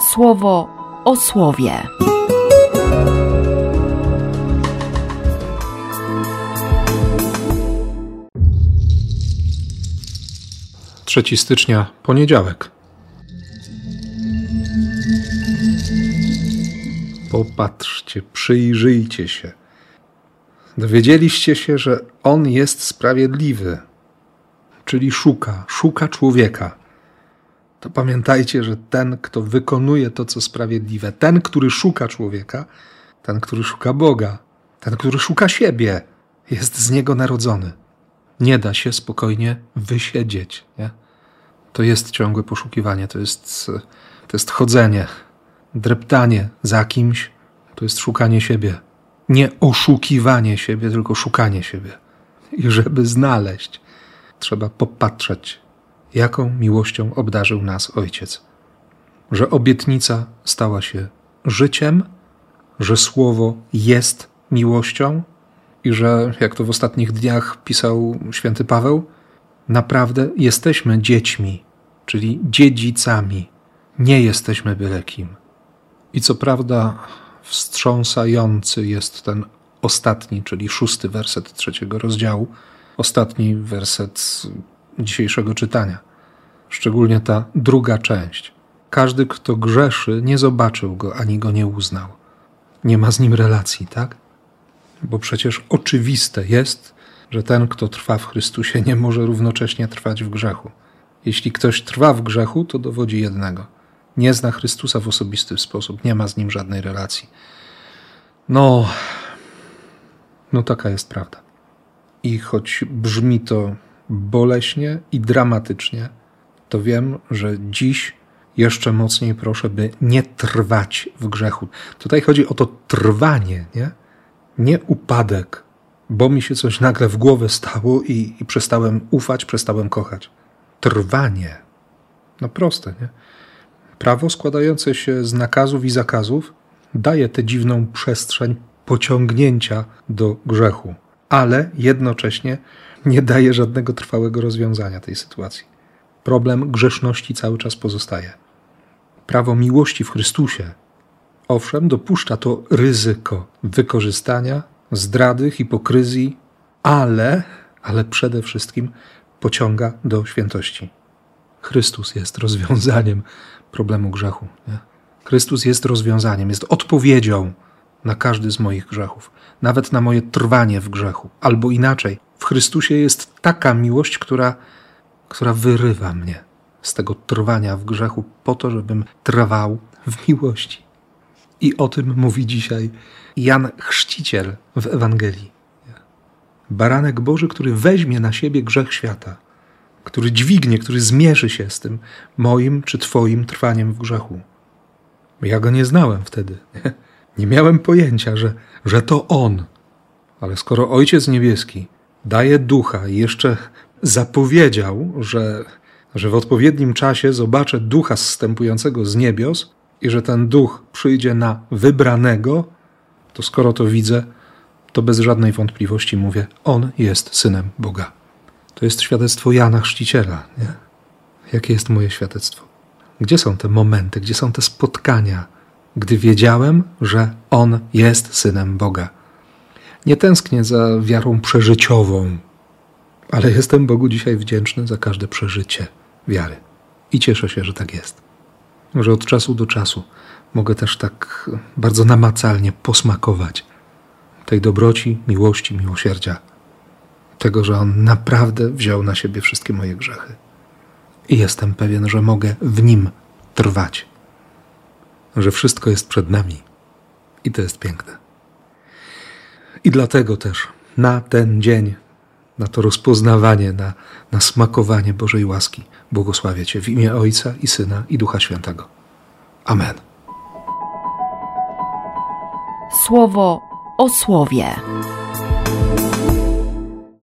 słowo o słowie. 3 stycznia, poniedziałek. Popatrzcie, przyjrzyjcie się. Dowiedzieliście się, że On jest sprawiedliwy, czyli szuka, szuka człowieka. To pamiętajcie, że ten, kto wykonuje to, co sprawiedliwe, ten, który szuka człowieka, ten, który szuka Boga, ten, który szuka siebie, jest z niego narodzony. Nie da się spokojnie wysiedzieć. Nie? To jest ciągłe poszukiwanie, to jest, to jest chodzenie, dreptanie za kimś, to jest szukanie siebie. Nie oszukiwanie siebie, tylko szukanie siebie. I żeby znaleźć, trzeba popatrzeć, jaką miłością obdarzył nas Ojciec. Że obietnica stała się życiem, że Słowo jest miłością i że, jak to w ostatnich dniach pisał święty Paweł, naprawdę jesteśmy dziećmi, czyli dziedzicami. Nie jesteśmy byle kim. I co prawda, wstrząsający jest ten ostatni, czyli szósty werset trzeciego rozdziału, ostatni werset dzisiejszego czytania. Szczególnie ta druga część. Każdy, kto grzeszy, nie zobaczył go ani go nie uznał. Nie ma z nim relacji, tak? Bo przecież oczywiste jest, że ten, kto trwa w Chrystusie, nie może równocześnie trwać w grzechu. Jeśli ktoś trwa w grzechu, to dowodzi jednego. Nie zna Chrystusa w osobisty sposób, nie ma z nim żadnej relacji. No, no taka jest prawda. I choć brzmi to boleśnie i dramatycznie, to wiem, że dziś jeszcze mocniej proszę, by nie trwać w grzechu. Tutaj chodzi o to trwanie, nie? Nie upadek, bo mi się coś nagle w głowę stało i, i przestałem ufać, przestałem kochać. Trwanie. No proste, nie? Prawo składające się z nakazów i zakazów daje tę dziwną przestrzeń pociągnięcia do grzechu, ale jednocześnie nie daje żadnego trwałego rozwiązania tej sytuacji. Problem grzeszności cały czas pozostaje. Prawo miłości w Chrystusie, owszem, dopuszcza to ryzyko wykorzystania, zdrady, hipokryzji, ale, ale przede wszystkim pociąga do świętości. Chrystus jest rozwiązaniem problemu grzechu. Nie? Chrystus jest rozwiązaniem, jest odpowiedzią na każdy z moich grzechów, nawet na moje trwanie w grzechu. Albo inaczej, w Chrystusie jest taka miłość, która, która wyrywa mnie z tego trwania w grzechu, po to, żebym trwał w miłości. I o tym mówi dzisiaj Jan Chrzciciel w Ewangelii. Baranek Boży, który weźmie na siebie grzech świata, który dźwignie, który zmierzy się z tym moim czy Twoim trwaniem w grzechu. Ja go nie znałem wtedy. Nie miałem pojęcia, że, że to on. Ale skoro Ojciec Niebieski daje ducha i jeszcze zapowiedział, że, że w odpowiednim czasie zobaczę ducha zstępującego z niebios i że ten duch przyjdzie na wybranego, to skoro to widzę, to bez żadnej wątpliwości mówię: On jest synem Boga. To jest świadectwo Jana Chrzciciela. Nie? Jakie jest moje świadectwo? Gdzie są te momenty, gdzie są te spotkania, gdy wiedziałem, że On jest synem Boga? Nie tęsknię za wiarą przeżyciową, ale jestem Bogu dzisiaj wdzięczny za każde przeżycie wiary. I cieszę się, że tak jest. Że od czasu do czasu mogę też tak bardzo namacalnie posmakować tej dobroci, miłości, miłosierdzia, tego, że On naprawdę wziął na siebie wszystkie moje grzechy. I jestem pewien, że mogę w Nim trwać, że wszystko jest przed nami. I to jest piękne. I dlatego też na ten dzień, na to rozpoznawanie, na, na smakowanie Bożej łaski, błogosławię Cię w imię Ojca i Syna i Ducha Świętego. Amen. Słowo o słowie.